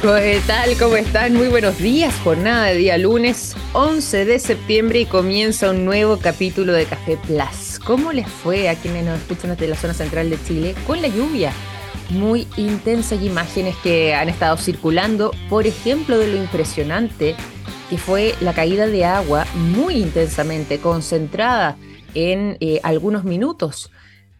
¿Qué tal? ¿Cómo están? Muy buenos días. Jornada de día lunes 11 de septiembre y comienza un nuevo capítulo de Café Plus. ¿Cómo les fue a quienes nos escuchan desde la zona central de Chile con la lluvia? Muy intensa y imágenes que han estado circulando, por ejemplo, de lo impresionante que fue la caída de agua muy intensamente concentrada en eh, algunos minutos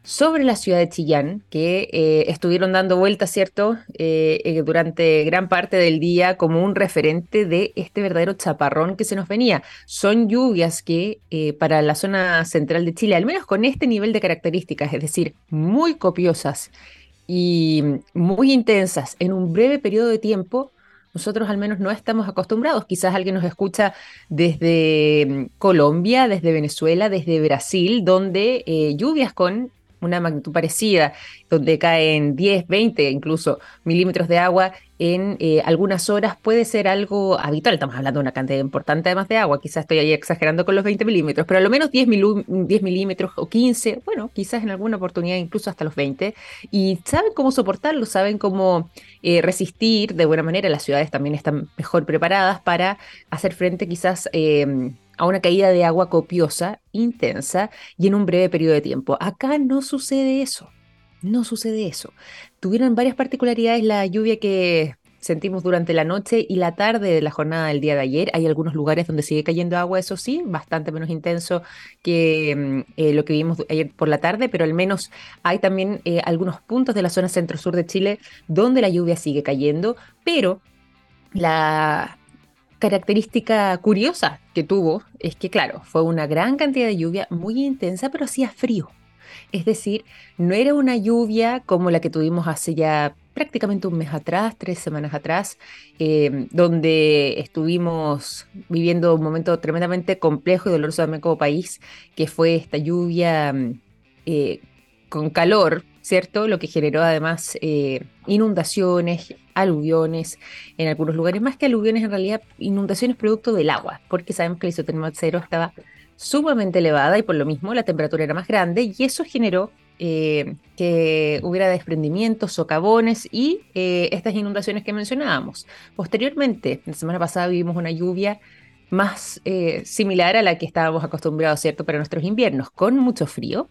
sobre la ciudad de Chillán, que eh, estuvieron dando vueltas, ¿cierto?, eh, eh, durante gran parte del día como un referente de este verdadero chaparrón que se nos venía. Son lluvias que para la zona central de Chile, al menos con este nivel de características, es decir, muy copiosas y muy intensas en un breve periodo de tiempo, nosotros al menos no estamos acostumbrados. Quizás alguien nos escucha desde mm, Colombia, desde Venezuela, desde Brasil, donde lluvias con una magnitud parecida, donde caen 10, 20 incluso milímetros de agua en eh, algunas horas, puede ser algo habitual. Estamos hablando de una cantidad importante además de agua, quizás estoy ahí exagerando con los 20 milímetros, pero a lo menos 10, 10 milímetros o 15, bueno, quizás en alguna oportunidad incluso hasta los 20. Y saben cómo soportarlo, saben cómo eh, resistir de buena manera. Las ciudades también están mejor preparadas para hacer frente quizás... Eh, a una caída de agua copiosa, intensa y en un breve periodo de tiempo. Acá no sucede eso. No sucede eso. Tuvieron varias particularidades la lluvia que sentimos durante la noche y la tarde de la jornada del día de ayer. Hay algunos lugares donde sigue cayendo agua, eso sí, bastante menos intenso que mm, eh, lo que vimos ayer por la tarde, pero al menos hay también eh, algunos puntos de la zona centro-sur de Chile donde la lluvia sigue cayendo, pero la, característica curiosa que tuvo es que, claro, fue una gran cantidad de lluvia muy intensa, pero hacía frío. Es decir, no era una lluvia como la que tuvimos hace ya prácticamente un mes atrás, tres semanas atrás, eh, donde estuvimos viviendo un momento tremendamente complejo y doloroso también como país, que fue esta lluvia eh, con calor, ¿cierto? Lo que generó además eh, inundaciones, aluviones en algunos lugares, más que aluviones en realidad, inundaciones producto del agua, porque sabemos que el isotermal cero estaba sumamente elevada y por lo mismo la temperatura era más grande y eso generó eh, que hubiera desprendimientos, socavones y eh, estas inundaciones que mencionábamos. Posteriormente, la semana pasada vivimos una lluvia más similar a la que estábamos acostumbrados, ¿cierto?, para nuestros inviernos, con mucho frío,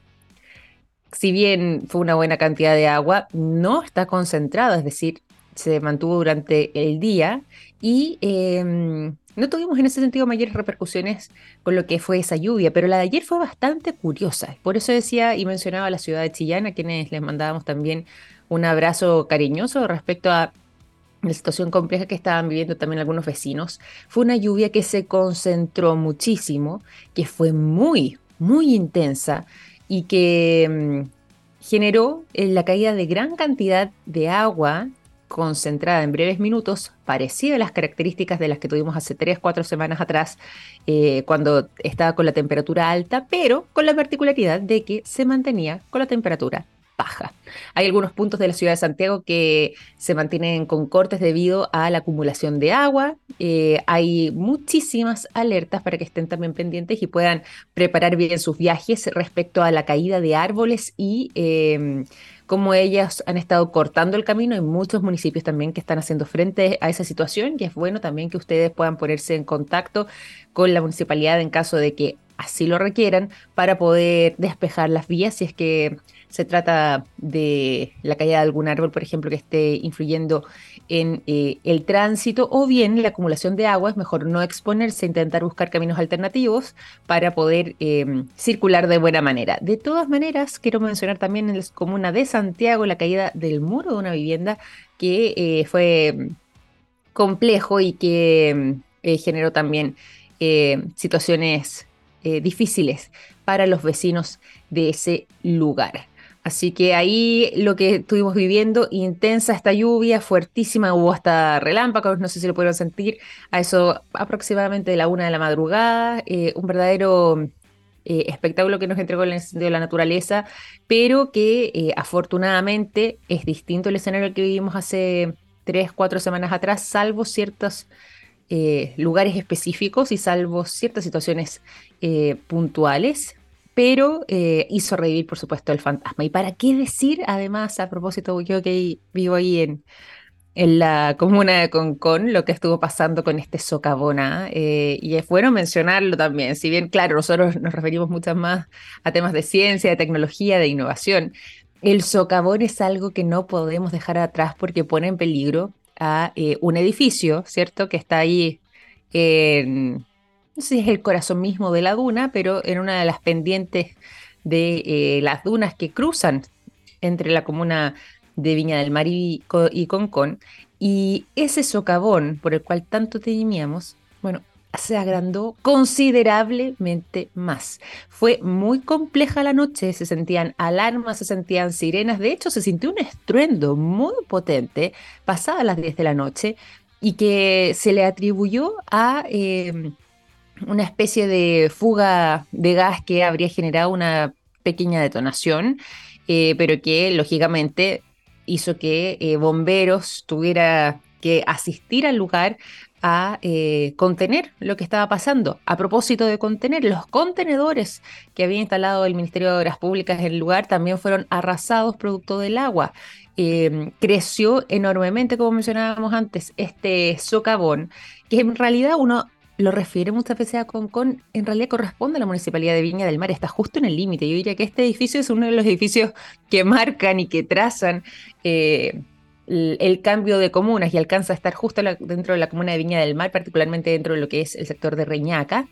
si bien fue una buena cantidad de agua, no está concentrado, es decir, se mantuvo durante el día y em, no tuvimos en ese sentido mayores repercusiones con lo que fue esa lluvia, pero la de ayer fue bastante curiosa. Por eso decía y mencionaba a la ciudad de Chillán, a quienes les mandábamos también un abrazo cariñoso respecto a la situación compleja que estaban viviendo también algunos vecinos. Fue una lluvia que se concentró muchísimo, que fue muy, muy intensa y que mm, generó eh, la caída de gran cantidad de agua concentrada en breves minutos, parecida a las características de las que tuvimos hace 3, 4 semanas atrás, eh, cuando estaba con la temperatura alta, pero con la particularidad de que se mantenía con la temperatura baja. Hay algunos puntos de la ciudad de Santiago que se mantienen con cortes debido a la acumulación de agua. Eh, hay muchísimas alertas para que estén también pendientes y puedan preparar bien sus viajes respecto a la caída de árboles y eh, cómo ellas han estado cortando el camino. Hay muchos municipios también que están haciendo frente a esa situación y es bueno también que ustedes puedan ponerse en contacto con la municipalidad en caso de que así lo requieran para poder despejar las vías si es que se trata de la caída de algún árbol, por ejemplo, que esté influyendo en eh, el tránsito o bien la acumulación de agua. Es mejor no exponerse, intentar buscar caminos alternativos para poder em, circular de buena manera. De todas maneras, quiero mencionar también en la comuna de Santiago la caída del muro de una vivienda que eh, fue complejo y que em, eh, generó también situaciones difíciles para los vecinos de ese lugar. Así que ahí lo que estuvimos viviendo, intensa esta lluvia, fuertísima, hubo hasta relámpagos, no sé si lo pudieron sentir, a eso aproximadamente de la una de la madrugada, eh, un verdadero eh, espectáculo que nos entregó el de la naturaleza, pero que eh, afortunadamente es distinto el escenario que vivimos hace tres, cuatro semanas atrás, salvo ciertos lugares específicos y salvo ciertas situaciones puntuales pero eh, hizo revivir, por supuesto, el fantasma. ¿Y para qué decir, además, a propósito, yo que vivo ahí en, en la comuna de Concón lo que estuvo pasando con este socavón. ¿ah? Eh, y es bueno mencionarlo también, si bien, claro, nosotros nos referimos mucho más a temas de ciencia, de tecnología, de innovación. El socavón es algo que no podemos dejar atrás porque pone en peligro a eh, un edificio, ¿cierto? Que está ahí en, no sé si es el corazón mismo de la duna, pero en una de las pendientes de eh, las dunas que cruzan entre la comuna de Viña del Mar y, Concón. Y ese socavón por el cual tanto temíamos, bueno, se agrandó considerablemente más. Fue muy compleja la noche, se sentían alarmas, se sentían sirenas, de hecho se sintió un estruendo muy potente pasada las 10 de la noche y que se le atribuyó a eh, una especie de fuga de gas que habría generado una pequeña detonación, eh, pero que lógicamente hizo que eh, bomberos tuviera que asistir al lugar a eh, contener lo que estaba pasando. A propósito de contener, los contenedores que había instalado el Ministerio de Obras Públicas en el lugar también fueron arrasados producto del agua. Em, creció enormemente, como mencionábamos antes, este socavón, que en realidad uno lo refiere muchas veces a Concón, en realidad corresponde a la Municipalidad de Viña del Mar, está justo en el límite. Yo diría que este edificio es uno de los edificios que marcan y que trazan eh, el, cambio de comunas y alcanza a estar justo dentro de la comuna de Viña del Mar, particularmente dentro de lo que es el sector de Reñaca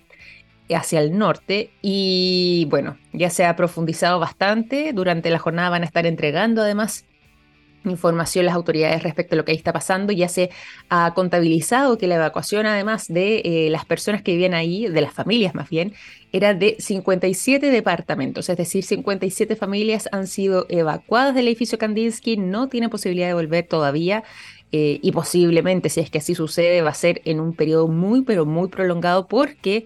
hacia el norte y bueno, ya se ha profundizado bastante, durante la jornada van a estar entregando además información las autoridades respecto a lo que ahí está pasando. Ya se ha contabilizado que la evacuación, además de eh, las personas que vivían ahí, de las familias más bien, era de 57 departamentos, es decir, 57 familias han sido evacuadas del edificio Kandinsky, no tienen posibilidad de volver todavía. Eh, y posiblemente, si es que así sucede, va a ser en un periodo muy, pero muy prolongado porque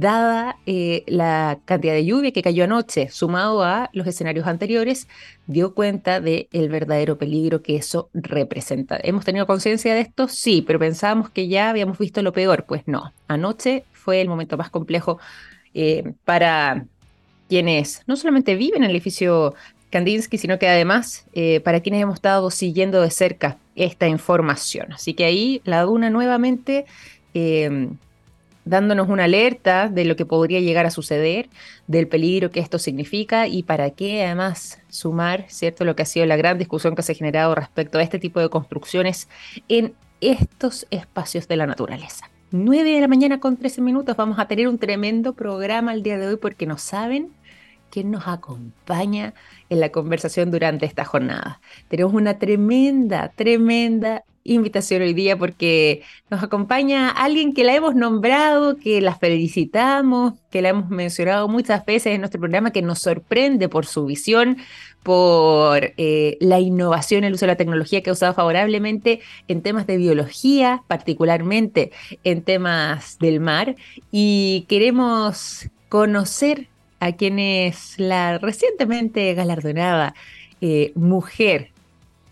dada eh, la cantidad de lluvia que cayó anoche, sumado a los escenarios anteriores, dio cuenta del el verdadero peligro que eso representa. ¿Hemos tenido conciencia de esto? Sí, pero pensábamos que ya habíamos visto lo peor. Pues no, anoche fue el momento más complejo eh, para quienes no solamente viven en el edificio Kandinsky, sino que además eh, para quienes hemos estado siguiendo de cerca esta información. Así que ahí la duna nuevamente dándonos una alerta de lo que podría llegar a suceder, del peligro que esto significa y para qué además sumar, ¿cierto?, lo que ha sido la gran discusión que se ha generado respecto a este tipo de construcciones en estos espacios de la naturaleza. 9 de la mañana con 13 minutos vamos a tener un tremendo programa el día de hoy porque no saben quién nos acompaña en la conversación durante esta jornada. Tenemos una tremenda, tremenda invitación hoy día porque nos acompaña alguien que la hemos nombrado, que la felicitamos, que la hemos mencionado muchas veces en nuestro programa, que nos sorprende por su visión, por eh, la innovación, el uso de la tecnología que ha usado favorablemente en temas de biología, particularmente en temas del mar. Y queremos conocer a quien es la recientemente galardonada eh, mujer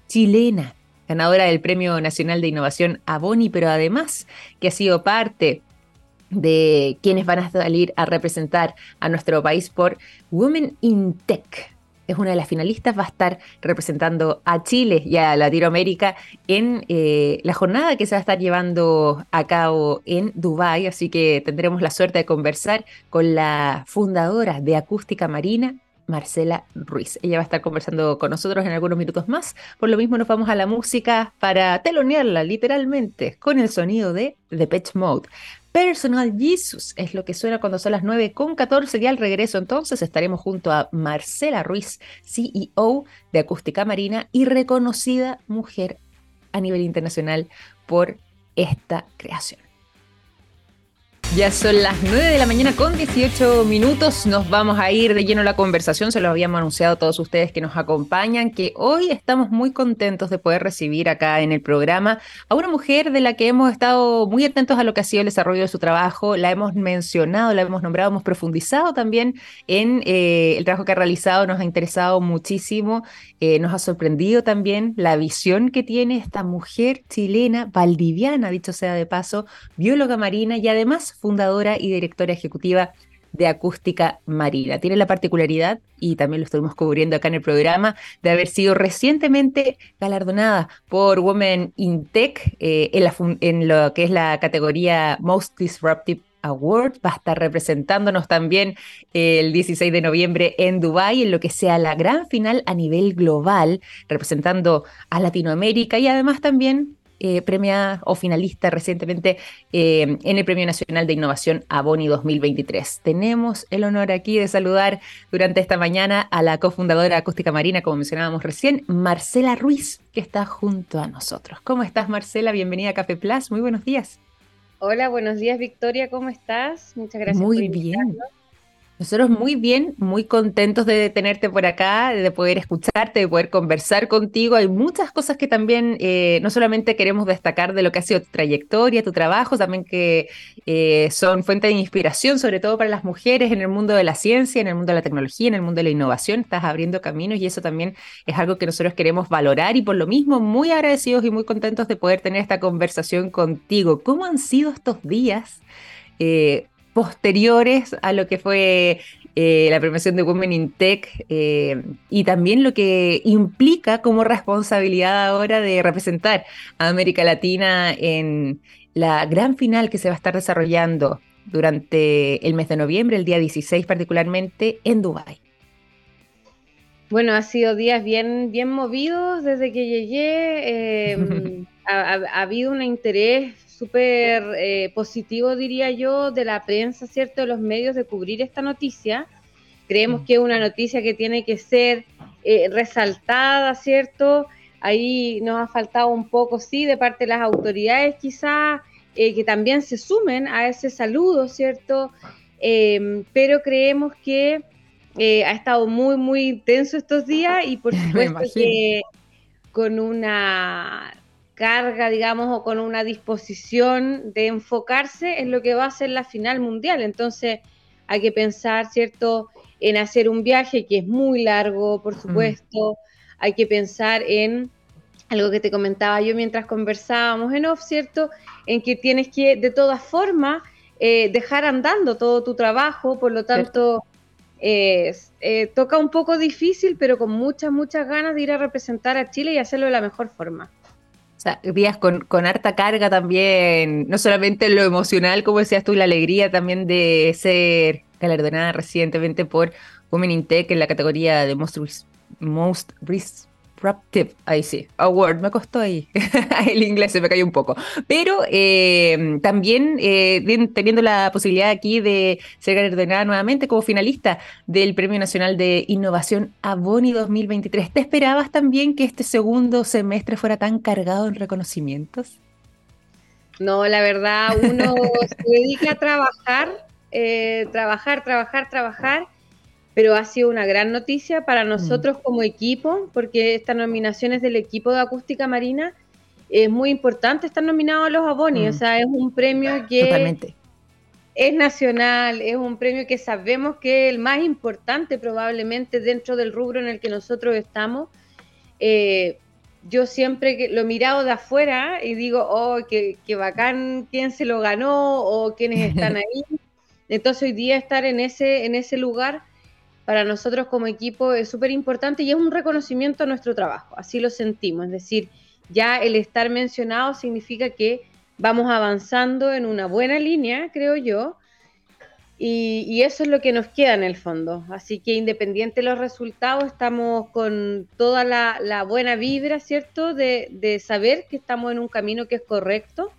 chilena ganadora del Premio Nacional de Innovación Aboni, pero además que ha sido parte de quienes van a salir a representar a nuestro país por Women in Tech. Es una de las finalistas, va a estar representando a Chile y a Latinoamérica en eh, la jornada que se va a estar llevando a cabo en Dubái, así que tendremos la suerte de conversar con la fundadora de Acústica Marina, Marcela Ruiz. Ella va a estar conversando con nosotros en algunos minutos más. Por lo mismo nos vamos a la música para telonearla literalmente con el sonido de The Patch Mode. Personal Jesus es lo que suena cuando son las 9 con 14 y al regreso entonces estaremos junto a Marcela Ruiz, CEO de Acústica Marina y reconocida mujer a nivel internacional por esta creación. Ya son las 9 de la mañana con 18 minutos. Nos vamos a ir de lleno a la conversación. Se lo habíamos anunciado a todos ustedes que nos acompañan, que hoy estamos muy contentos de poder recibir acá en el programa a una mujer de la que hemos estado muy atentos a lo que ha sido el desarrollo de su trabajo. La hemos mencionado, la hemos nombrado, hemos profundizado también en eh, el trabajo que ha realizado. Nos ha interesado muchísimo. Eh, nos ha sorprendido también la visión que tiene esta mujer chilena, valdiviana, dicho sea de paso, bióloga marina y además fundadora y directora ejecutiva de acústica marina. Tiene la particularidad, y también lo estuvimos cubriendo acá en el programa, de haber sido recientemente galardonada por Women in Tech eh, en, en lo que es la categoría Most Disruptive Award. Va a estar representándonos también el 16 de noviembre en Dubái, en lo que sea la gran final a nivel global, representando a Latinoamérica y además también eh, premiada o finalista recientemente eh, en el Premio Nacional de Innovación Aboni 2023. Tenemos el honor aquí de saludar durante esta mañana a la cofundadora Acústica Marina, como mencionábamos recién, Marcela Ruiz, que está junto a nosotros. ¿Cómo estás, Marcela? Bienvenida a Café Plus. Muy buenos días. Hola, buenos días, Victoria. ¿Cómo estás? Muchas gracias. Muy bien. Nosotros muy bien, muy contentos de tenerte por acá, de poder escucharte, de poder conversar contigo. Hay muchas cosas que también eh, no solamente queremos destacar de lo que ha sido tu trayectoria, tu trabajo, también que eh, son fuente de inspiración, sobre todo para las mujeres en el mundo de la ciencia, en el mundo de la tecnología, en el mundo de la innovación. Estás abriendo caminos y eso también es algo que nosotros queremos valorar y por lo mismo muy agradecidos y muy contentos de poder tener esta conversación contigo. ¿Cómo han sido estos días? Eh, posteriores a lo que fue eh, la premiación de Women in Tech eh, y también lo que implica como responsabilidad ahora de representar a América Latina en la gran final que se va a estar desarrollando durante el mes de noviembre, el día 16 particularmente, en Dubái. Bueno, ha sido días bien, bien movidos desde que llegué. Em, ha, habido un interés súper eh, positivo, diría yo, de la prensa, ¿cierto? De los medios de cubrir esta noticia. Creemos mm. que es una noticia que tiene que ser eh, resaltada, ¿cierto? Ahí nos ha faltado un poco, sí, de parte de las autoridades quizás, eh, que también se sumen a ese saludo, ¿cierto? Em, pero creemos que ha estado muy, muy intenso estos días y por supuesto que con una carga, digamos, o con una disposición de enfocarse en lo que va a ser la final mundial. Entonces, hay que pensar, ¿cierto?, en hacer un viaje que es muy largo, por mm. supuesto. Hay que pensar en algo que te comentaba yo mientras conversábamos en off, ¿cierto? En que tienes que, de todas formas, eh, dejar andando todo tu trabajo, por lo tanto, eh, toca un poco difícil, pero con muchas, muchas ganas de ir a representar a Chile y hacerlo de la mejor forma días con, con, harta carga también, no solamente lo emocional, como decías tú, la alegría también de ser galardonada recientemente por Women in Tech en la categoría de Most, Most Ahí sí, award, me costó ahí, el inglés se me cayó un poco, pero eh, también eh, teniendo la posibilidad aquí de ser galardonada nuevamente como finalista del Premio Nacional de Innovación Aboni 2023. ¿Te esperabas también que este segundo semestre fuera tan cargado en reconocimientos? No, la verdad, uno se dedica a trabajar, eh, trabajar, trabajar, trabajar pero ha sido una gran noticia para mm. nosotros como equipo, porque estas nominaciones del equipo de acústica marina es muy importante estar nominado a los Aboni, o mm. sea, es un premio que es nacional, es un premio que sabemos que es el más importante probablemente dentro del rubro en el que nosotros estamos. Eh, yo siempre lo he mirado de afuera y digo, oh, qué, qué bacán quién se lo ganó o quiénes están ahí. Entonces hoy día estar en ese, en ese lugar para nosotros como equipo es súper importante y es un reconocimiento a nuestro trabajo, así lo sentimos, es decir, ya el estar mencionado significa que vamos avanzando en una buena línea, creo yo, y, eso es lo que nos queda en el fondo. Así que independiente de los resultados, estamos con toda la, buena vibra, ¿cierto? De, saber que estamos en un camino que es correcto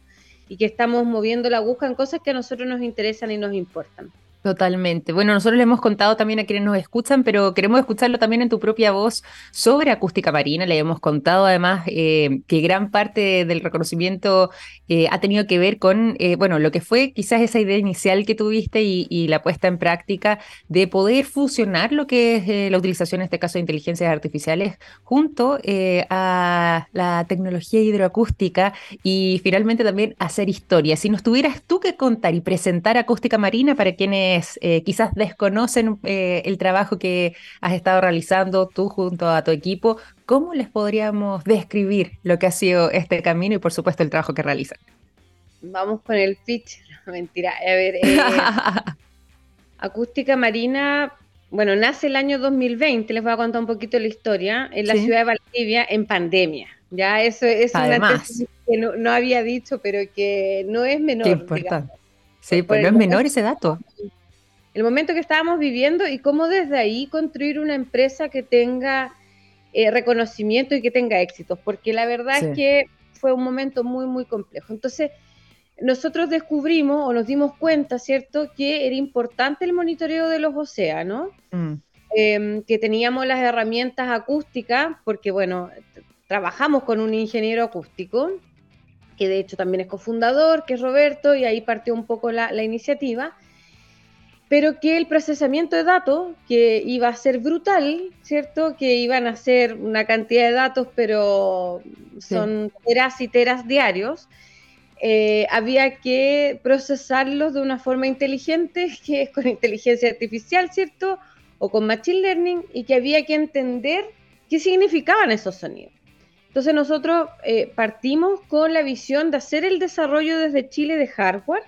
y que estamos moviendo la aguja en cosas que a nosotros nos interesan y nos importan. Totalmente. Bueno, nosotros le hemos contado también a quienes nos escuchan, pero queremos escucharlo también en tu propia voz sobre acústica marina. Le hemos contado además eh, que gran parte del reconocimiento eh, ha tenido que ver con, eh, bueno, lo que fue quizás esa idea inicial que tuviste y, la puesta en práctica de poder fusionar lo que es la utilización, en este caso, de inteligencias artificiales junto a la tecnología hidroacústica y finalmente también hacer historia. Si nos tuvieras tú que contar y presentar acústica marina para quienes eh, quizás desconocen eh, el trabajo que has estado realizando tú junto a tu equipo, ¿cómo les podríamos describir lo que ha sido este camino y por supuesto el trabajo que realizan? Vamos con el pitch, mentira. A ver, eh, Acústica Marina, bueno, nace el año 2020, les voy a contar un poquito la historia, en la ciudad de Valdivia en pandemia. Ya eso es una que no, había dicho, pero que no es menor. Sí, pues no es menor ese dato. El momento que estábamos viviendo y cómo desde ahí construir una empresa que tenga eh, reconocimiento y que tenga éxitos, porque la verdad es que fue un momento muy, muy complejo. Entonces, nosotros descubrimos o nos dimos cuenta, ¿cierto?, que era importante el monitoreo de los océanos, mm. em, que teníamos las herramientas acústicas, porque, bueno, trabajamos con un ingeniero acústico, que de hecho también es cofundador, que es Roberto, y ahí partió un poco la, iniciativa, pero que el procesamiento de datos, que iba a ser brutal, ¿cierto? Que iban a ser una cantidad de datos, pero son teras y teras diarios, eh, había que procesarlos de una forma inteligente, que es con inteligencia artificial, ¿cierto? O con machine learning, y que había que entender qué significaban esos sonidos. Entonces nosotros eh, partimos con la visión de hacer el desarrollo desde Chile de hardware,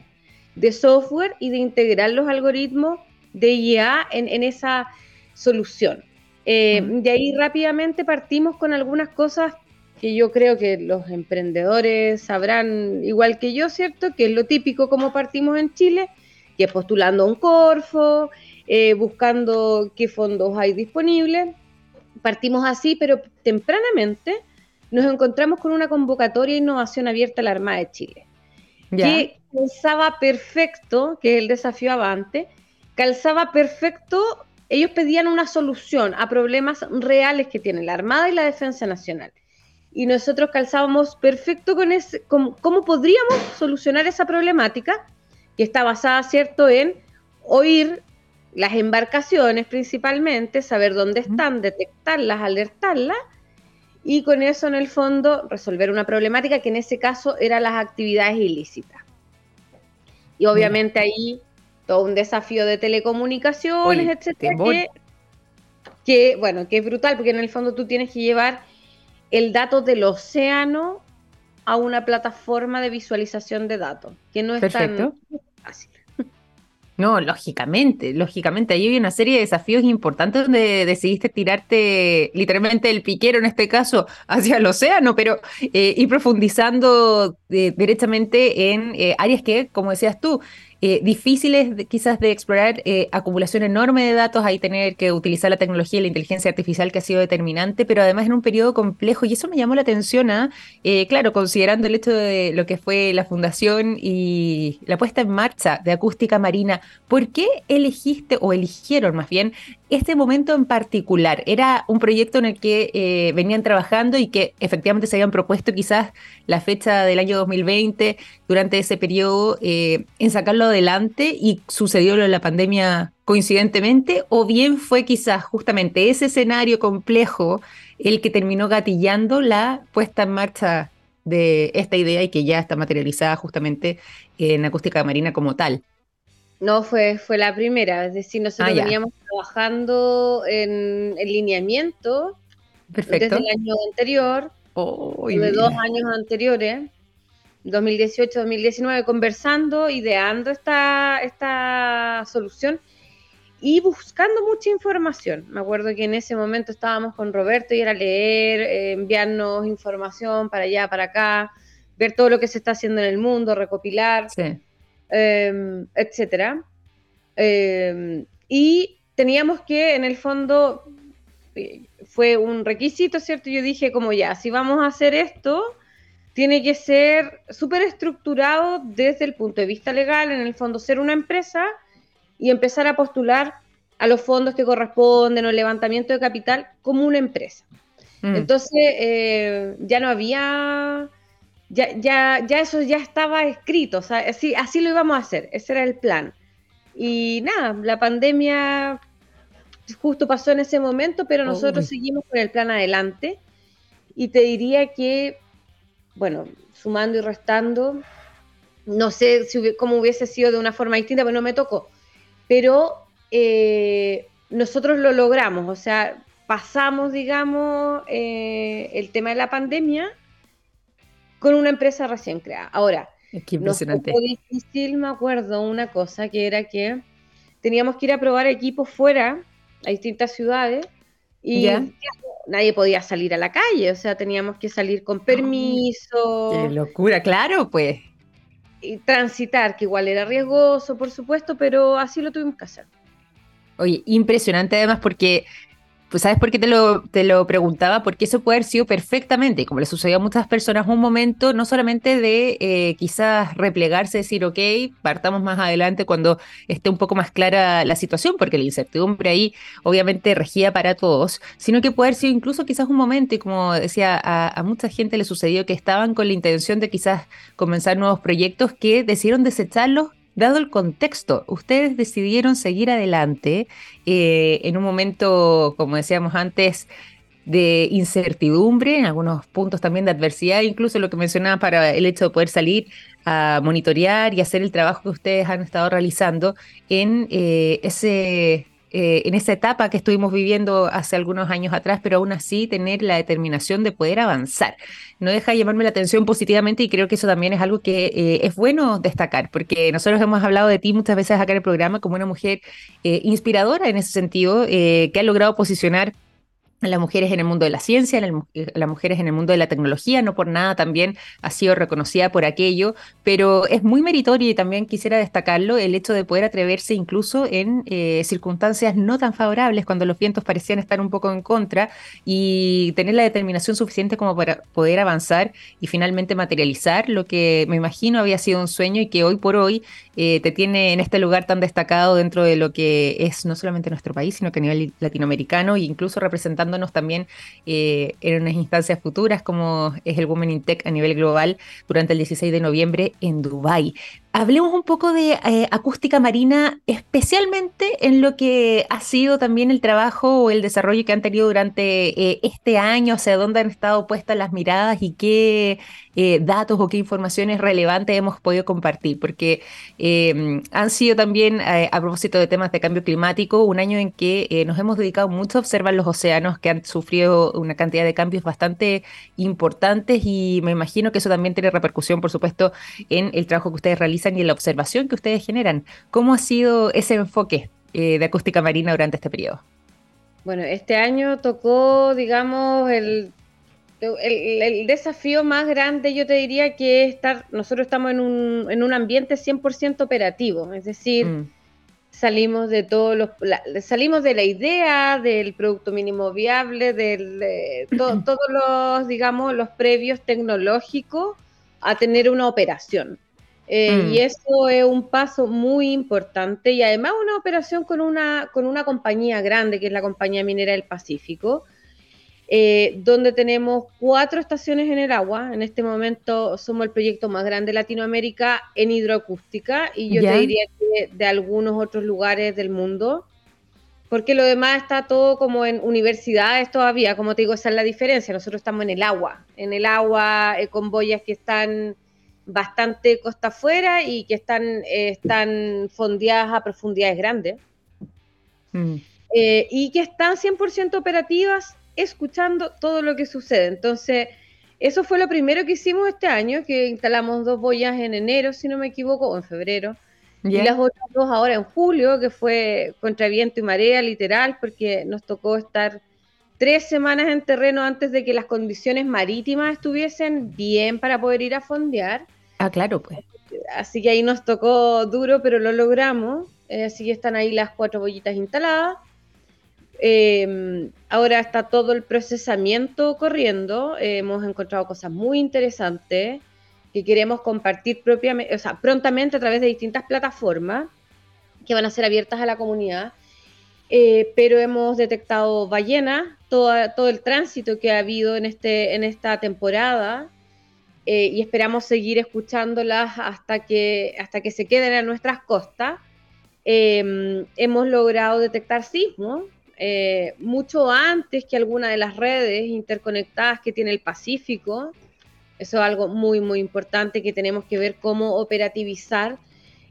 de software y de integrar los algoritmos de IA en, esa solución. Eh, de ahí rápidamente partimos con algunas cosas que yo creo que los emprendedores sabrán igual que yo, ¿cierto? Que es lo típico como partimos en Chile, que es postulando un Corfo, eh, buscando qué fondos hay disponibles. Partimos así, pero tempranamente nos encontramos con una convocatoria de innovación abierta a la Armada de Chile, que calzaba perfecto, que es el desafío Avante, calzaba perfecto, ellos pedían una solución a problemas reales que tiene la Armada y la Defensa Nacional. Y nosotros calzábamos perfecto con ese, cómo, podríamos solucionar esa problemática, que está basada, ¿cierto?, en oír las embarcaciones principalmente, saber dónde están, detectarlas, alertarlas, y con eso en el fondo resolver una problemática que en ese caso eran las actividades ilícitas. Y obviamente ahí todo un desafío de telecomunicaciones, etcétera, que, bueno, que es brutal porque en el fondo tú tienes que llevar el dato del océano a una plataforma de visualización de datos, que no es tan fácil. No, lógicamente, lógicamente. Ahí hay una serie de desafíos importantes donde decidiste tirarte literalmente el piquero en este caso hacia el océano, pero eh, ir profundizando eh, directamente en eh, áreas que, como decías tú, eh, difíciles quizás de explorar, eh, acumulación enorme de datos, ahí tener que utilizar la tecnología y la inteligencia artificial que ha sido determinante, pero además en un periodo complejo y eso me llamó la atención, ¿ah? eh, claro, considerando el hecho de lo que fue la fundación y la puesta en marcha de acústica marina, ¿por qué elegiste o eligieron más bien este momento en particular? ¿Era un proyecto en el que venían trabajando y que efectivamente se habían propuesto quizás la fecha del año 2020 durante ese periodo en sacarlo adelante y sucedió lo de la pandemia coincidentemente, o bien fue quizás justamente ese escenario complejo el que terminó gatillando la puesta en marcha de esta idea y que ya está materializada justamente en acústica marina como tal. No, fue, fue la primera, es decir, nosotros ah, veníamos trabajando en, el lineamiento desde el año anterior, de dos años anteriores, 2018-2019 conversando, ideando esta, esta solución y buscando mucha información. Me acuerdo que en ese momento estábamos con Roberto y era leer, eh, enviarnos información para allá, para acá, ver todo lo que se está haciendo en el mundo, recopilar, em, etcétera. Em, y teníamos que, en el fondo, eh, fue un requisito, ¿cierto? Yo dije, como ya, si vamos a hacer esto, tiene que ser súper estructurado desde el punto de vista legal, en el fondo ser una empresa y empezar a postular a los fondos que corresponden o el levantamiento de capital como una empresa. Mm. Entonces, eh, ya no había, ya, ya, ya eso ya estaba escrito, o sea, así, así lo íbamos a hacer, ese era el plan. Y nada, la pandemia justo pasó en ese momento, pero nosotros seguimos con el plan adelante. Y te diría que bueno, sumando y restando, no sé si cómo hubiese sido de una forma distinta, pero no me tocó. Pero eh, nosotros lo logramos, o sea, pasamos, digamos, eh, el tema de la pandemia con una empresa recién creada. Ahora, es que impresionante. difícil, me acuerdo, una cosa que era que teníamos que ir a probar equipos fuera, a distintas ciudades, y nadie podía salir a la calle, o sea, teníamos que salir con permiso. ¡Qué locura! Claro, pues. Y transitar, que igual era riesgoso, por supuesto, pero así lo tuvimos que hacer. Oye, impresionante además porque pues sabes por qué te lo, te lo preguntaba, porque eso puede haber sido perfectamente, como le sucedió a muchas personas, un momento no solamente de eh, quizás replegarse, decir, ok, partamos más adelante cuando esté un poco más clara la situación, porque la incertidumbre ahí obviamente regía para todos, sino que puede haber sido incluso quizás un momento, y como decía, a, a mucha gente le sucedió que estaban con la intención de quizás comenzar nuevos proyectos que decidieron desecharlos dado el contexto, ustedes decidieron seguir adelante eh, en un momento, como decíamos antes, de incertidumbre, en algunos puntos también de adversidad, incluso lo que mencionaba para el hecho de poder salir a monitorear y hacer el trabajo que ustedes han estado realizando en eh, ese eh, en esa etapa que estuvimos viviendo hace algunos años atrás, pero aún así tener la determinación de poder avanzar. No deja de llamarme la atención positivamente y creo que eso también es algo que eh, es bueno destacar, porque nosotros hemos hablado de ti muchas veces acá en el programa como una mujer eh, inspiradora en ese sentido, que ha logrado posicionar las mujeres en el mundo de la ciencia, las mujeres en el mundo de la tecnología, no por nada también ha sido reconocida por aquello, pero es muy meritorio y también quisiera destacarlo el hecho de poder atreverse incluso en eh, circunstancias no tan favorables, cuando los vientos parecían estar un poco en contra, y tener la determinación suficiente como para poder avanzar y finalmente materializar lo que me imagino había sido un sueño y que hoy por hoy eh, te tiene en este lugar tan destacado dentro de lo que es no solamente nuestro país, sino que a nivel latinoamericano e incluso representando también eh, en unas instancias futuras como es el Women in Tech a nivel global durante el 16 de noviembre en Dubái. Hablemos un poco de eh, acústica marina, especialmente en lo que ha sido también el trabajo o el desarrollo que han tenido durante eh, este año, hacia dónde han estado puestas las miradas y qué eh, datos o qué informaciones relevantes hemos podido compartir, porque han sido también, a propósito de temas de cambio climático, un año en que nos hemos dedicado mucho a observar los océanos que han sufrido una cantidad de cambios bastante importantes y me imagino que eso también tiene repercusión, por supuesto, en el trabajo que ustedes realizan y en la observación que ustedes generan. ¿Cómo ha sido ese enfoque eh, de acústica marina durante este periodo? Bueno, este año tocó, digamos, el, el, desafío más grande, yo te diría que estar, nosotros estamos en un, en un ambiente 100% operativo, es decir, mm. salimos de todos los, salimos de la idea del producto mínimo viable, de todos los, digamos, los previos tecnológicos a tener una operación. Eh, mm. Y eso es un paso muy importante y además una operación con una, con una compañía grande, que es la Compañía Minera del Pacífico, eh, donde tenemos cuatro estaciones en el agua. En este momento somos el proyecto más grande de Latinoamérica en hidroacústica y yo te diría que de algunos otros lugares del mundo. Porque lo demás está todo como en universidades todavía, como te digo, esa es la diferencia. Nosotros estamos en el agua, en el agua eh, con boyas que están bastante costa afuera y que están, eh, están fondeadas a profundidades grandes. Mm. Eh, y que están 100% operativas escuchando todo lo que sucede. Entonces, eso fue lo primero que hicimos este año, que instalamos dos boyas en enero, si no me equivoco, o en febrero. Y las otras dos ahora en julio, que fue contra viento y marea, literal, porque nos tocó estar tres semanas en terreno antes de que las condiciones marítimas estuviesen bien para poder ir a fondear. Ah, claro, pues. Así que ahí nos tocó duro, pero lo logramos. Eh, así que están ahí las cuatro bollitas instaladas. Em, ahora está todo el procesamiento corriendo. hemos encontrado cosas muy interesantes que queremos compartir propiamente, o sea, prontamente a través de distintas plataformas que van a ser abiertas a la comunidad. Eh, pero hemos detectado ballenas, todo, todo el tránsito que ha habido en, este, en esta temporada eh, y esperamos seguir escuchándolas hasta que, hasta que se queden en nuestras costas. Em, hemos logrado detectar sismos eh, mucho antes que alguna de las redes interconectadas que tiene el Pacífico. Eso es algo muy, muy importante que tenemos que ver cómo operativizar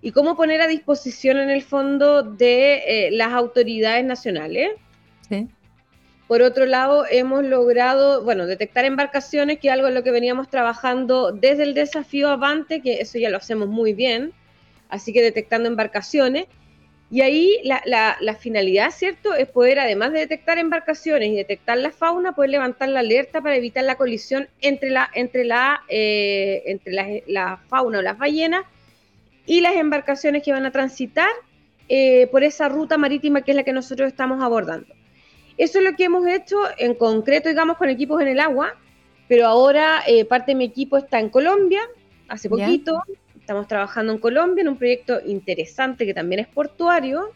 y cómo poner a disposición en el fondo de eh, las autoridades nacionales. Sí. Por otro lado, hemos logrado, bueno, detectar embarcaciones, que es algo en lo que veníamos trabajando desde el desafío Avante, que eso ya lo hacemos muy bien, así que detectando embarcaciones. Y ahí la, finalidad, ¿cierto?, es poder, además de detectar embarcaciones y detectar la fauna, poder levantar la alerta para evitar la colisión entre la, entre la, eh, entre la, fauna o las ballenas y las embarcaciones que van a transitar eh, por esa ruta marítima que es la que nosotros estamos abordando. Eso es lo que hemos hecho en concreto, digamos, con equipos en el agua, pero ahora eh, parte de mi equipo está en Colombia, hace poquito, Estamos trabajando en Colombia en un proyecto interesante que también es portuario.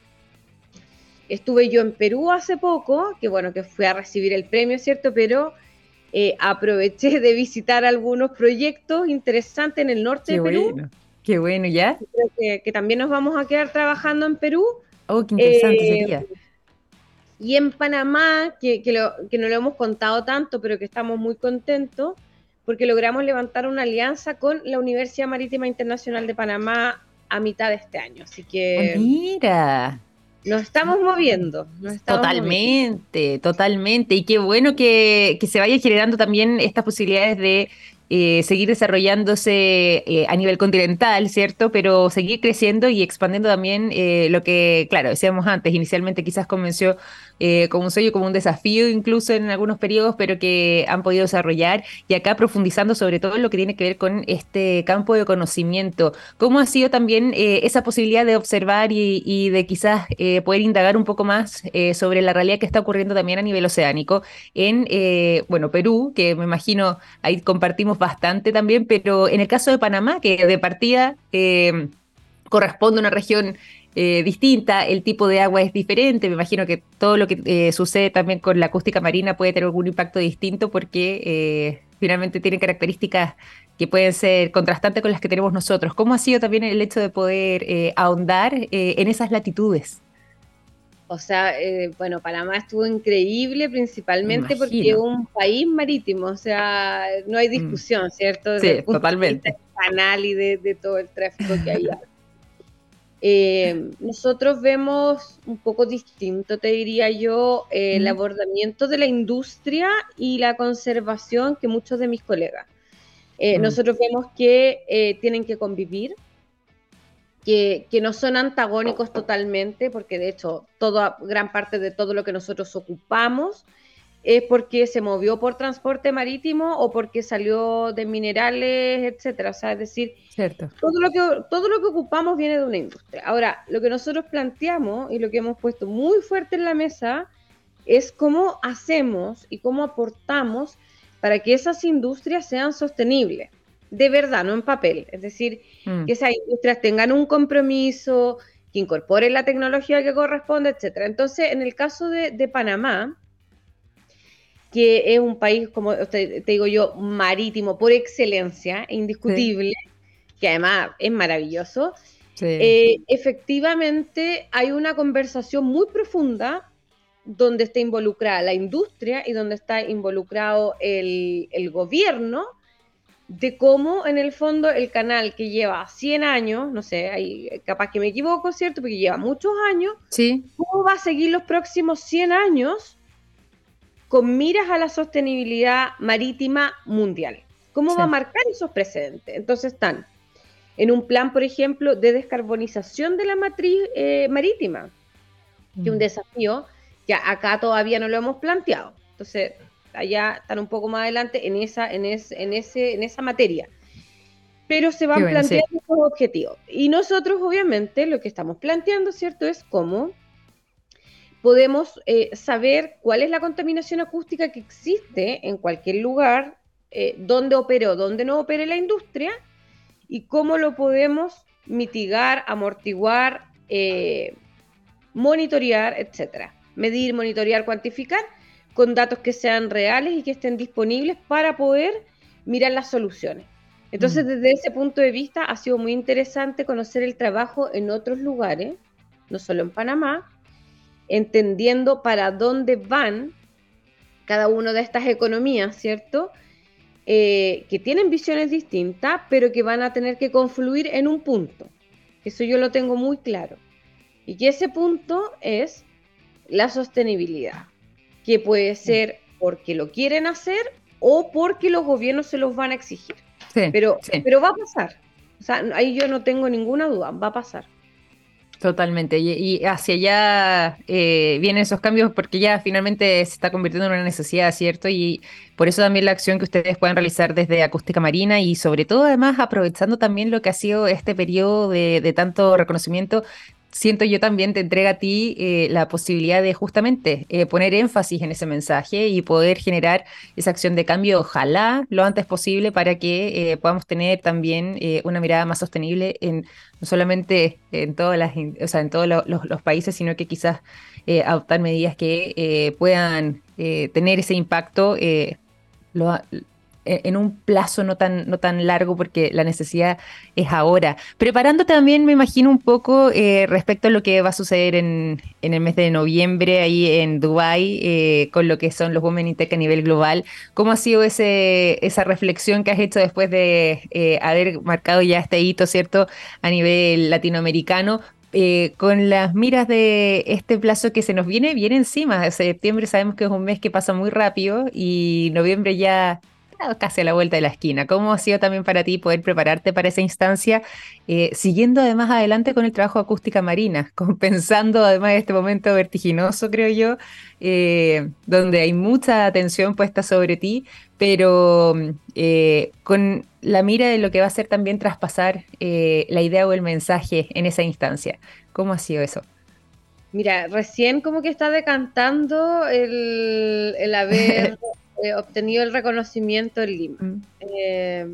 Estuve yo en Perú hace poco, que bueno, que fui a recibir el premio, ¿cierto? Pero eh, aproveché de visitar algunos proyectos interesantes en el norte de Perú. Qué bueno, ¿ya? que, también nos vamos a quedar trabajando en Perú. Oh, qué interesante eh, sería. Y en Panamá, que, que, que no lo hemos contado tanto, pero que estamos muy contentos, porque logramos levantar una alianza con la Universidad Marítima Internacional de Panamá a mitad de este año. Así que... Ah, mira. Nos estamos moviendo. totalmente, totalmente. Y qué bueno que, que se vaya generando también estas posibilidades de eh, seguir desarrollándose eh, a nivel continental, ¿cierto? Pero seguir creciendo y expandiendo también eh, lo que, claro, decíamos antes, inicialmente quizás convenció como un sueño, como un desafío incluso en algunos periodos, pero que han podido desarrollar y acá profundizando sobre todo en lo que tiene que ver con este campo de conocimiento. ¿Cómo ha sido también esa posibilidad de observar y, de quizás poder indagar un poco más sobre la realidad que está ocurriendo también a nivel oceánico en, bueno, Perú, que me imagino ahí compartimos bastante también, pero en el caso de Panamá, que de partida eh, corresponde a una región eh, distinta, el tipo de agua es diferente, me imagino que todo lo que eh, sucede también con la acústica marina puede tener algún impacto distinto porque finalmente tiene características que pueden ser contrastantes con las que tenemos nosotros. ¿Cómo ha sido también el hecho de poder ahondar en esas latitudes? O sea, eh, bueno, Panamá estuvo increíble principalmente porque es un país marítimo, o sea, no hay mm. discusión, ¿cierto? sí, totalmente. canal y de, todo el tráfico que hay. Eh, nosotros vemos un poco distinto, te diría yo, eh, el abordamiento de la industria y la conservación que muchos de mis colegas. Mm. Nosotros vemos que tienen que convivir, que, no son antagónicos totalmente, porque de hecho toda, gran parte de todo lo que nosotros ocupamos es porque se movió por transporte marítimo o porque salió de minerales, etcétera. O sea, es decir, Cierto. Todo, lo que, todo lo que ocupamos viene de una industria. Ahora, lo que nosotros planteamos y lo que hemos puesto muy fuerte en la mesa es cómo hacemos y cómo aportamos para que esas industrias sean sostenibles de verdad, no en papel. Es decir, mm. que esas industrias tengan un compromiso, que incorporen la tecnología que corresponde, etcétera. Entonces, en el caso de, Panamá, que es un país, como te, digo yo, marítimo por excelencia, indiscutible, que además es maravilloso, eh, efectivamente hay una conversación muy profunda donde está involucrada la industria y donde está involucrado el, el gobierno de cómo en el fondo el canal que lleva 100 años, no sé, hay, capaz que me equivoco, ¿cierto? Porque lleva muchos años, sí. ¿cómo va a seguir los próximos 100 años con miras a la sostenibilidad marítima mundial? ¿Cómo va a marcar esos precedentes? Entonces están en un plan, por ejemplo, de descarbonización de la matriz eh, marítima, que es un mm. desafío que acá todavía no lo hemos planteado. Entonces, allá están un poco más adelante en esa, en, en, ese, en esa materia. Pero se van planteando sí. objetivos. Y nosotros, obviamente, lo que estamos planteando, ¿cierto?, es cómo podemos eh, saber cuál es la contaminación acústica que existe en cualquier lugar, eh, dónde operó, dónde no opere la industria, y cómo lo podemos mitigar, amortiguar, eh, monitorear, etcétera. Medir, monitorear, cuantificar con datos que sean reales y que estén disponibles para poder mirar las soluciones. Entonces, mm. desde ese punto de vista, ha sido muy interesante conocer el trabajo en otros lugares, no solo en Panamá, entendiendo para dónde van cada una de estas economías, ¿cierto? Eh, que tienen visiones distintas, pero que van a tener que confluir en un punto. Eso yo lo tengo muy claro. Y que ese punto es la sostenibilidad que puede ser porque lo quieren hacer o porque los gobiernos se los van a exigir. pero, pero va a pasar. O sea, ahí yo no tengo ninguna duda, va a pasar. Totalmente, y, hacia allá eh, vienen esos cambios porque ya finalmente se está convirtiendo en una necesidad, ¿cierto? Y por eso también la acción que ustedes puedan realizar desde Acústica Marina y sobre todo además aprovechando también lo que ha sido este periodo de tanto reconocimiento siento yo también te entrega a ti eh, la posibilidad de justamente eh, poner énfasis en ese mensaje y poder generar esa acción de cambio, ojalá lo antes posible, para que eh, podamos tener también una mirada más sostenible en no solamente en todas las, o sea, en todos los, países, sino que quizás adoptar medidas que puedan tener ese impacto. En un plazo no tan, no tan largo porque la necesidad es ahora. Preparando también, me imagino, un poco eh, respecto a lo que va a suceder en, en, el mes de noviembre ahí en Dubái eh, con lo que son los Women in Tech a nivel global. ¿Cómo ha sido ese, esa reflexión que has hecho después de eh, haber marcado ya este hito, ¿cierto?, a nivel latinoamericano, con las miras de este plazo que se nos viene viene encima. Septiembre sabemos que es un mes que pasa muy rápido y noviembre ya casi a la vuelta de la esquina. ¿Cómo ha sido también para ti poder prepararte para esa instancia, eh, siguiendo además adelante con el trabajo acústica marina, compensando además este momento vertiginoso, creo yo, eh, donde hay mucha atención puesta sobre ti, pero eh, con la mira de lo que va a ser también traspasar la idea o el mensaje en esa instancia? ¿Cómo ha sido eso? Mira, recién como que está decantando el, el haber eh, obtenido el reconocimiento en Lima. Mm. Eh,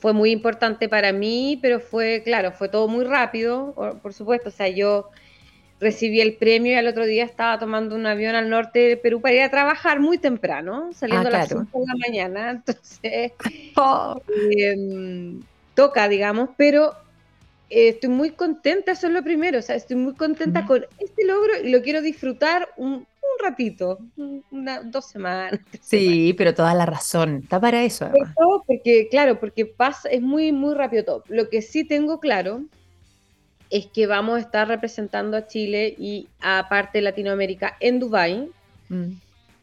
fue muy importante para mí, pero fue, claro, fue todo muy rápido, por, supuesto. O sea, yo recibí el premio y al otro día estaba tomando un avión al norte de Perú para ir a trabajar muy temprano, saliendo a las 5 de la mañana. Entonces, oh. em, toca, digamos, pero eh, estoy muy contenta, eso es lo primero. O sea, estoy muy contenta con este logro y lo quiero disfrutar un, ratito, una, dos semanas. Sí, pero toda la razón, está para eso. Porque, claro, porque pasa, es muy, muy rápido todo. Lo que sí tengo claro es que vamos a estar representando a Chile y a parte de Latinoamérica en Dubái, mm.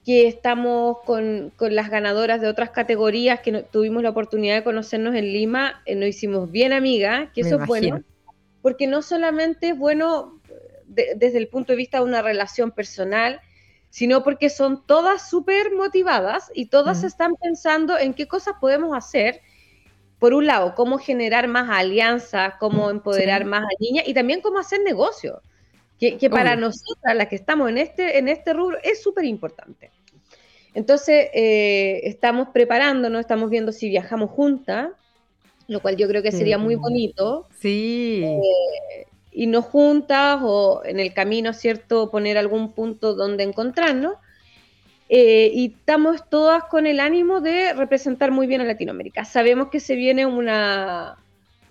que estamos con, las ganadoras de otras categorías que tuvimos la oportunidad de conocernos en Lima, eh, nos hicimos bien amigas, que eso es bueno, porque no solamente es bueno desde el punto de vista de una relación personal, sino porque son todas súper motivadas y todas están pensando en qué cosas podemos hacer. Por un lado, cómo generar más alianzas, cómo empoderar más a niñas y también cómo hacer negocio, que, para nosotras, las que estamos en este, en este rubro, es súper importante. Entonces, eh, estamos preparándonos, estamos viendo si viajamos juntas, lo cual yo creo que sería muy bonito. Sí. Eh, y nos juntas o en el camino, ¿cierto?, poner algún punto donde encontrarnos. Eh, y estamos todas con el ánimo de representar muy bien a Latinoamérica. Sabemos que se viene una,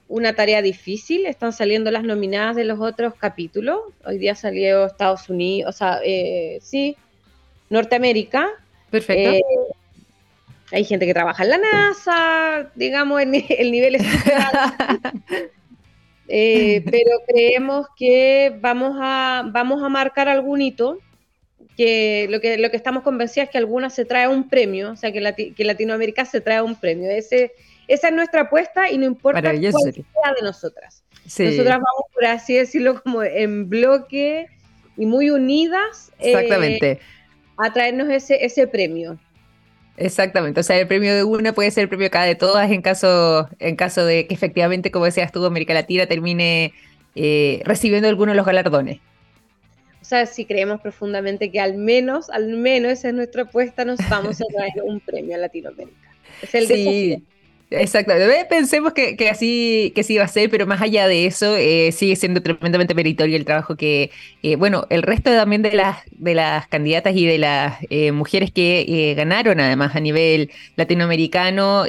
una tarea difícil, están saliendo las nominadas de los otros capítulos. Hoy día salió Estados Unidos, o sea, eh, sí, Norteamérica. Perfecto. Eh, hay gente que trabaja en la NASA, digamos, en el nivel Eh, pero creemos que vamos a, vamos a marcar algún hito, que lo, que lo que estamos convencidos es que alguna se trae un premio, o sea, que, que Latinoamérica se trae un premio. Ese, esa es nuestra apuesta y no importa cuál sea de nosotras. Nosotras vamos, por así decirlo, como en bloque y muy unidas eh, a traernos ese, ese premio. Exactamente, o sea, el premio de una puede ser el premio cada de todas en caso, en caso de que efectivamente, como decías tú, América Latina termine eh, recibiendo alguno de los galardones. O sea, si creemos profundamente que al menos, al menos esa es nuestra apuesta, nos vamos a traer un premio a Latinoamérica. Es el sí. Exacto, pensemos que, así que sí va a ser, pero más allá de eso, eh, sigue siendo tremendamente meritorio el trabajo que, eh, bueno, el resto también de las, de las candidatas y de las eh, mujeres que ganaron además a nivel latinoamericano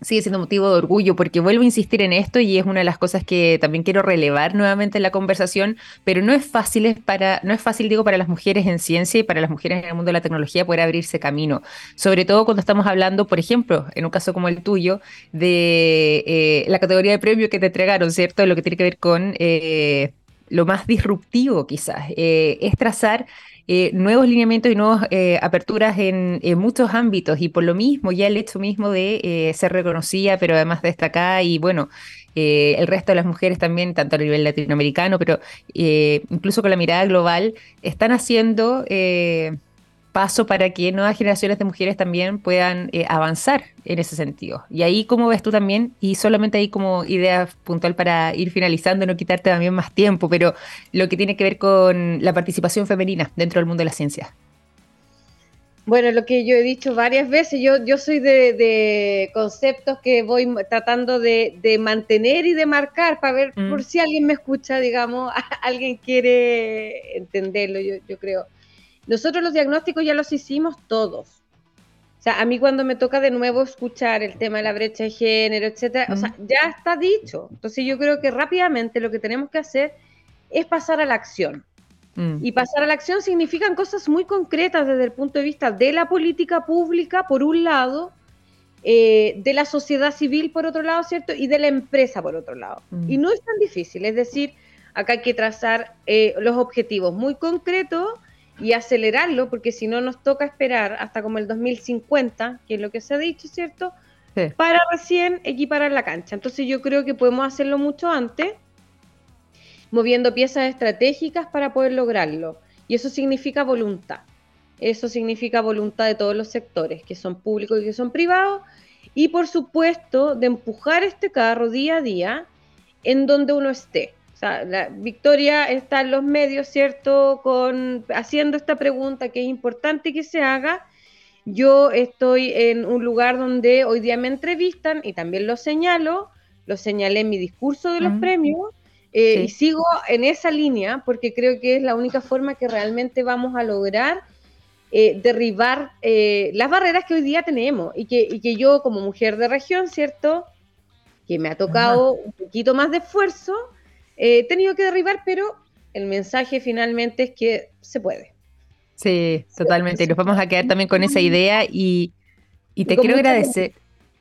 sigue siendo motivo de orgullo porque vuelvo a insistir en esto y es una de las cosas que también quiero relevar nuevamente en la conversación, pero no es fácil para no es fácil digo para las mujeres en ciencia y para las mujeres en el mundo de la tecnología poder abrirse camino, sobre todo cuando estamos hablando, por ejemplo, en un caso como el tuyo, de eh, la categoría de premio que te entregaron, ¿cierto? Lo que tiene que ver con eh, lo más disruptivo quizás, eh, es trazar eh, nuevos lineamientos y nuevas eh, aperturas en, muchos ámbitos. Y por lo mismo ya el hecho mismo de eh, ser reconocida, pero además destacada y bueno, el resto de las mujeres también, tanto a nivel latinoamericano, pero incluso con la mirada global, están haciendo paso para que nuevas generaciones de mujeres también puedan eh, avanzar en ese sentido. Y ahí, ¿cómo ves tú también? Y solamente ahí como idea puntual para ir finalizando, no quitarte también más tiempo, pero lo que tiene que ver con la participación femenina dentro del mundo de la ciencia. Bueno, lo que yo he dicho varias veces, yo, yo soy de, conceptos que voy tratando de, mantener y de marcar para ver por mm. si alguien me escucha, digamos, alguien quiere entenderlo, yo, yo creo. Nosotros los diagnósticos ya los hicimos todos. O sea, a mí cuando me toca de nuevo escuchar el tema de la brecha de género, etcétera, o sea, ya está dicho. Entonces yo creo que rápidamente lo que tenemos que hacer es pasar a la acción. Mm. Y pasar a la acción significan cosas muy concretas desde el punto de vista de la política pública, por un lado, eh, de la sociedad civil, por otro lado, ¿cierto? Y de la empresa, por otro lado. Mm. Y no es tan difícil, es decir, acá hay que trazar eh, los objetivos muy concretos y acelerarlo, porque si no nos toca esperar hasta como el 2050, que es lo que se ha dicho, ¿cierto? Para recién equiparar la cancha. Entonces yo creo que podemos hacerlo mucho antes, moviendo piezas estratégicas para poder lograrlo. Y eso significa voluntad. Eso significa voluntad de todos los sectores, que son públicos y que son privados. Y por supuesto, de empujar este carro día a día en donde uno esté. O sea, la Victoria está en los medios, ¿cierto? Con, haciendo esta pregunta que es importante que se haga. Yo estoy en un lugar donde hoy día me entrevistan y también lo señalo, lo señalé en mi discurso de los premios eh, y sigo en esa línea porque creo que es la única forma que realmente vamos a lograr eh, derribar eh, las barreras que hoy día tenemos y que, y que yo como mujer de región, ¿cierto? Que me ha tocado un poquito más de esfuerzo, he tenido que derribar, pero el mensaje finalmente es que se puede. Sí, totalmente. Y nos vamos a quedar también con esa idea y, te quiero agradecer.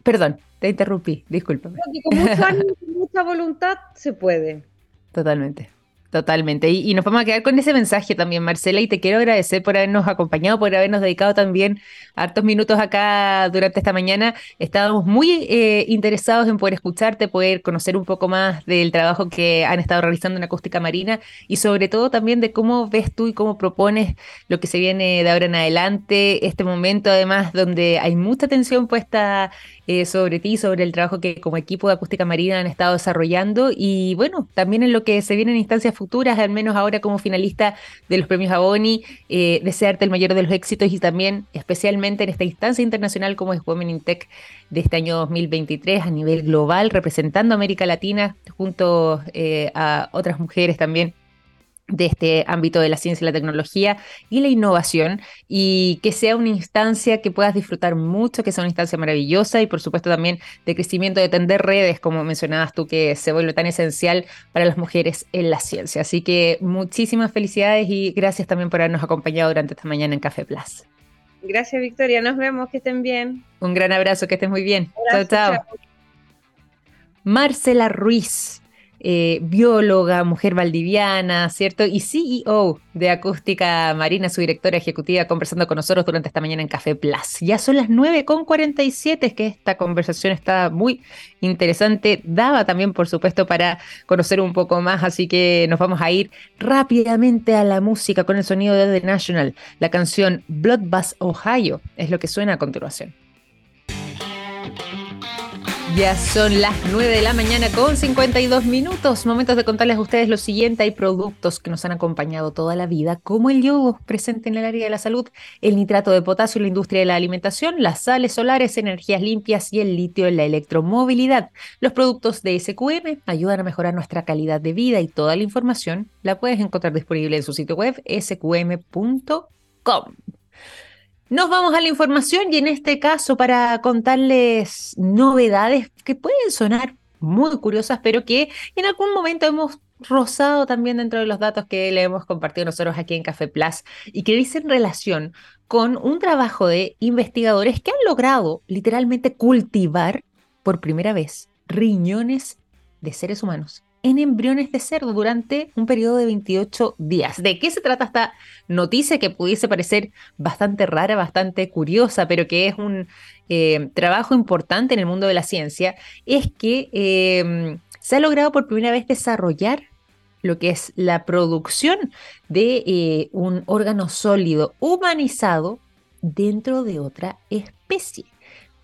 Perdón, te interrumpí, disculpa. Con mucha voluntad se puede. Totalmente. Totalmente. Y, nos vamos a quedar con ese mensaje también, Marcela, y te quiero agradecer por habernos acompañado, por habernos dedicado también hartos minutos acá durante esta mañana. Estábamos muy eh, interesados en poder escucharte, poder conocer un poco más del trabajo que han estado realizando en Acústica Marina y sobre todo también de cómo ves tú y cómo propones lo que se viene de ahora en adelante, este momento además donde hay mucha atención puesta eh, sobre ti, sobre el trabajo que como equipo de Acústica Marina han estado desarrollando y bueno, también en lo que se viene en instancias futuras, al menos ahora como finalista de los premios Aboni, eh, desearte el mayor de los éxitos y también especialmente en esta instancia internacional como es Women in Tech de este año 2023 a nivel global, representando a América Latina junto eh, a otras mujeres también de este ámbito de la ciencia y la tecnología y la innovación y que sea una instancia que puedas disfrutar mucho, que sea una instancia maravillosa y por supuesto también de crecimiento de tender redes, como mencionabas tú, que se vuelve tan esencial para las mujeres en la ciencia. Así que muchísimas felicidades y gracias también por habernos acompañado durante esta mañana en Café Plus. Gracias Victoria, nos vemos, que estén bien. Un gran abrazo, que estén muy bien. chao, chao. Marcela Ruiz eh, bióloga, mujer valdiviana, ¿cierto? Y CEO de Acústica Marina, su directora ejecutiva, conversando con nosotros durante esta mañana en Café Plus. Ya son las 9.47, es que esta conversación está muy interesante. Daba también, por supuesto, para conocer un poco más, así que nos vamos a ir rápidamente a la música con el sonido de The National. La canción Blood Bath Ohio es lo que suena a continuación. Ya son las 9 de la mañana con 52 minutos. Momentos de contarles a ustedes lo siguiente. Hay productos que nos han acompañado toda la vida, como el yodo presente en el área de la salud, el nitrato de potasio en la industria de la alimentación, las sales solares, energías limpias y el litio en la electromovilidad. Los productos de SQM ayudan a mejorar nuestra calidad de vida y toda la información la puedes encontrar disponible en su sitio web sqm.com. Nos vamos a la información y en este caso para contarles novedades que pueden sonar muy curiosas, pero que en algún momento hemos rozado también dentro de los datos que le hemos compartido nosotros aquí en Café Plus y que dicen relación con un trabajo de investigadores que han logrado literalmente cultivar por primera vez riñones de seres humanos en embriones de cerdo durante un periodo de 28 días. ¿De qué se trata esta noticia que pudiese parecer bastante rara, bastante curiosa, pero que es un eh, trabajo importante en el mundo de la ciencia? Es que em, se ha logrado por primera vez desarrollar lo que es la producción de eh, un órgano sólido humanizado dentro de otra especie.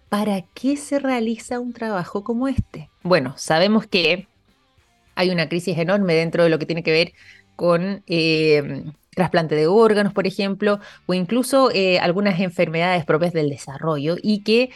¿Para qué se realiza un trabajo como este? Bueno, sabemos que hay una crisis enorme dentro de lo que tiene que ver con eh, trasplante de órganos, por ejemplo, o incluso eh, algunas enfermedades propias del desarrollo y que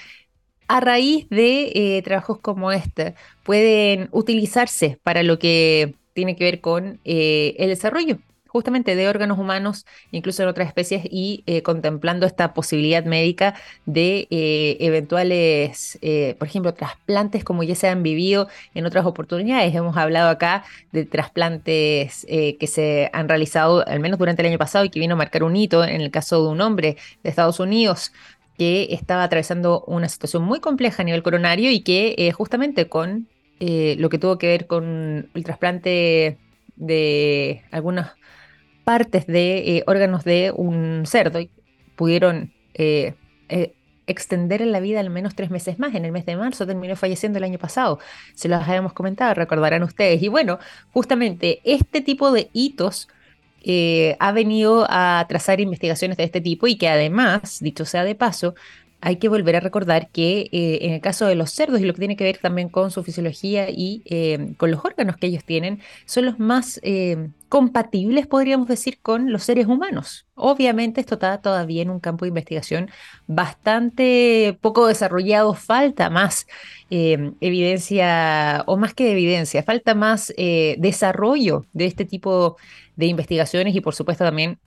a raíz de trabajos como este pueden utilizarse para lo que tiene que ver con eh, el desarrollo justamente de órganos humanos, incluso en otras especies, y eh, contemplando esta posibilidad médica de eh, eventuales, por ejemplo, trasplantes como ya se han vivido en otras oportunidades. Hemos hablado acá de trasplantes que se han realizado al menos durante el año pasado y que vino a marcar un hito en el caso de un hombre de Estados Unidos que estaba atravesando una situación muy compleja a nivel coronario y que justamente con eh, lo que tuvo que ver con el trasplante de algunas partes de eh, órganos de un cerdo y pudieron eh, extender en la vida al menos tres meses más. En el mes de marzo terminó falleciendo el año pasado. Se los habíamos comentado, recordarán ustedes. Y bueno, justamente este tipo de hitos ha venido a trazar investigaciones de este tipo y que además, dicho sea de paso, hay que volver a recordar que eh, en el caso de los cerdos y lo que tiene que ver también con su fisiología y eh, con los órganos que ellos tienen, son los más eh, compatibles, podríamos decir, con los seres humanos. Obviamente esto está todavía en un campo de investigación bastante poco desarrollado, falta más evidencia, o más que evidencia, falta más desarrollo de este tipo de investigaciones y por supuesto también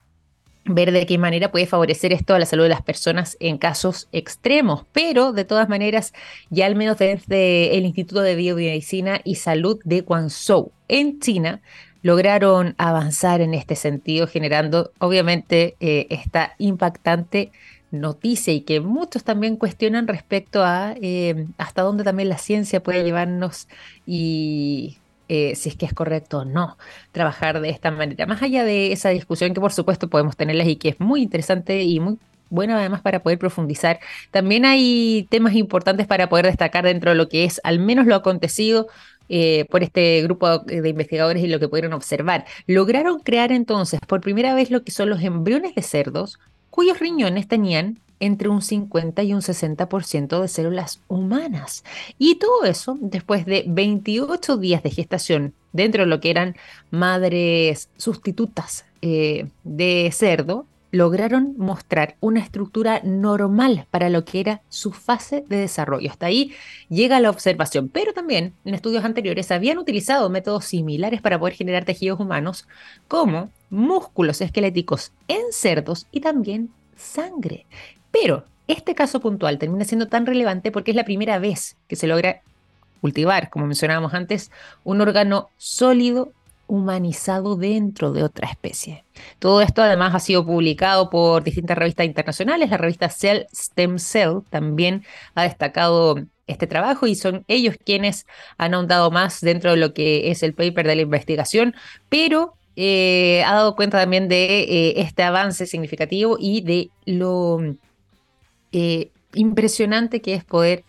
ver de qué manera puede favorecer esto a la salud de las personas en casos extremos. Pero de todas maneras, ya al menos desde el Instituto de Biomedicina y Salud de Guangzhou, en China, lograron avanzar en este sentido, generando obviamente eh, esta impactante noticia y que muchos también cuestionan respecto a eh, hasta dónde también la ciencia puede llevarnos y eh, si es que es correcto o no trabajar de esta manera. Más allá de esa discusión que por supuesto podemos tenerlas y que es muy interesante y muy buena además para poder profundizar, también hay temas importantes para poder destacar dentro de lo que es al menos lo acontecido eh, por este grupo de investigadores y lo que pudieron observar. Lograron crear entonces por primera vez lo que son los embriones de cerdos cuyos riñones tenían entre un 50 y un 60% de células humanas. Y todo eso después de 28 días de gestación dentro de lo que eran madres sustitutas eh, de cerdo, lograron mostrar una estructura normal para lo que era su fase de desarrollo. Hasta ahí llega la observación, pero también en estudios anteriores habían utilizado métodos similares para poder generar tejidos humanos como músculos esqueléticos en cerdos y también sangre. Pero este caso puntual termina siendo tan relevante porque es la primera vez que se logra cultivar, como mencionábamos antes, un órgano sólido humanizado dentro de otra especie. Todo esto además ha sido publicado por distintas revistas internacionales. La revista Cell Stem Cell también ha destacado este trabajo y son ellos quienes han ahondado más dentro de lo que es el paper de la investigación, pero eh, ha dado cuenta también de eh, este avance significativo y de lo eh, impresionante que es poder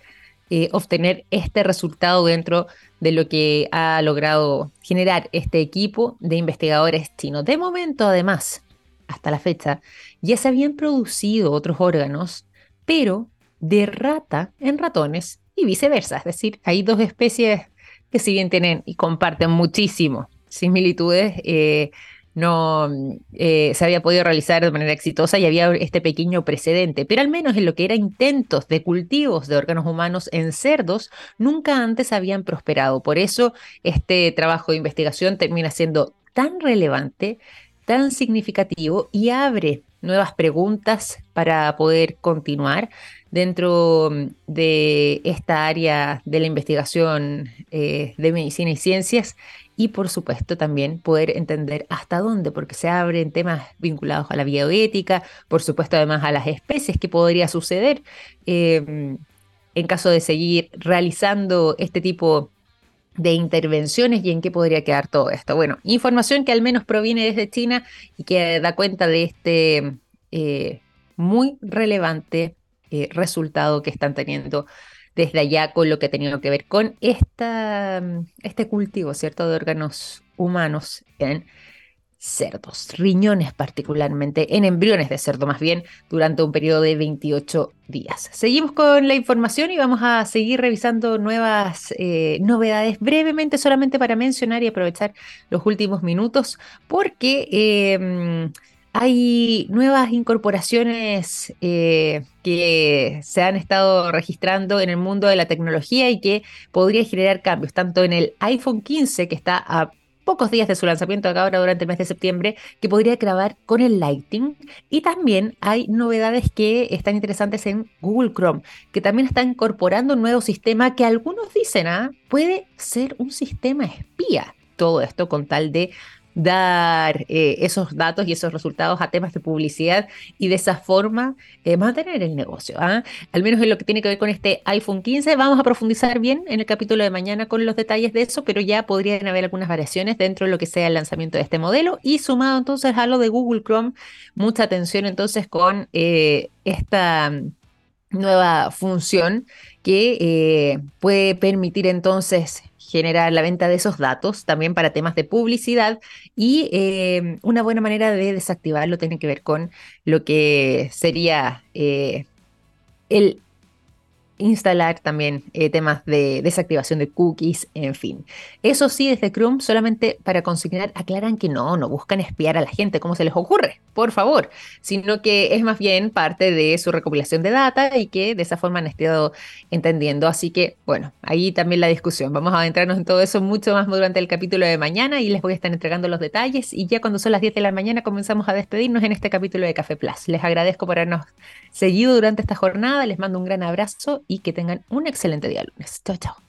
eh, obtener este resultado dentro de lo que ha logrado generar este equipo de investigadores chinos. De momento, además, hasta la fecha, ya se habían producido otros órganos, pero de rata en ratones y viceversa. Es decir, hay dos especies que si bien tienen y comparten muchísimo similitudes, eh, no eh, se había podido realizar de manera exitosa y había este pequeño precedente, pero al menos en lo que era intentos de cultivos de órganos humanos en cerdos, nunca antes habían prosperado. Por eso este trabajo de investigación termina siendo tan relevante, tan significativo y abre nuevas preguntas para poder continuar dentro de esta área de la investigación eh, de medicina y ciencias y por supuesto también poder entender hasta dónde, porque se abren temas vinculados a la bioética, por supuesto además a las especies que podría suceder em, en caso de seguir realizando este tipo de intervenciones y en qué podría quedar todo esto. Bueno, información que al menos proviene desde China y que da cuenta de este eh, muy relevante eh, resultado que están teniendo desde allá con lo que ha tenido que ver con esta, este cultivo, ¿cierto?, de órganos humanos en cerdos, riñones particularmente, en embriones de cerdo más bien, durante un periodo de 28 días. Seguimos con la información y vamos a seguir revisando nuevas eh, novedades brevemente, solamente para mencionar y aprovechar los últimos minutos, porque em, hay nuevas incorporaciones eh, que se han estado registrando en el mundo de la tecnología y que podría generar cambios, tanto en el iPhone 15, que está a pocos días de su lanzamiento acá ahora durante el mes de septiembre, que podría grabar con el Lighting. Y también hay novedades que están interesantes en Google Chrome, que también está incorporando un nuevo sistema que algunos dicen, ¿ah? puede ser un sistema espía. Todo esto con tal de dar eh, esos datos y esos resultados a temas de publicidad y de esa forma eh, mantener el negocio. ¿ah? Al menos en lo que tiene que ver con este iPhone 15. Vamos a profundizar bien en el capítulo de mañana con los detalles de eso, pero ya podrían haber algunas variaciones dentro de lo que sea el lanzamiento de este modelo. Y sumado entonces a lo de Google Chrome, mucha atención entonces con eh, esta nueva función que puede permitir entonces generar la venta de esos datos también para temas de publicidad y eh, una buena manera de desactivarlo tiene que ver con lo que sería eh, el instalar también eh, temas de desactivación de cookies, en fin. Eso sí, desde Chrome, solamente para consignar, aclaran que no, no buscan espiar a la gente, como se les ocurre, por favor, sino que es más bien parte de su recopilación de data y que de esa forma han estado entendiendo. Así que, bueno, ahí también la discusión. Vamos a adentrarnos en todo eso mucho más durante el capítulo de mañana y les voy a estar entregando los detalles. Y ya cuando son las 10 de la mañana comenzamos a despedirnos en este capítulo de Café Plus. Les agradezco por habernos seguido durante esta jornada, les mando un gran abrazo y que tengan un excelente día lunes. Chao, chao.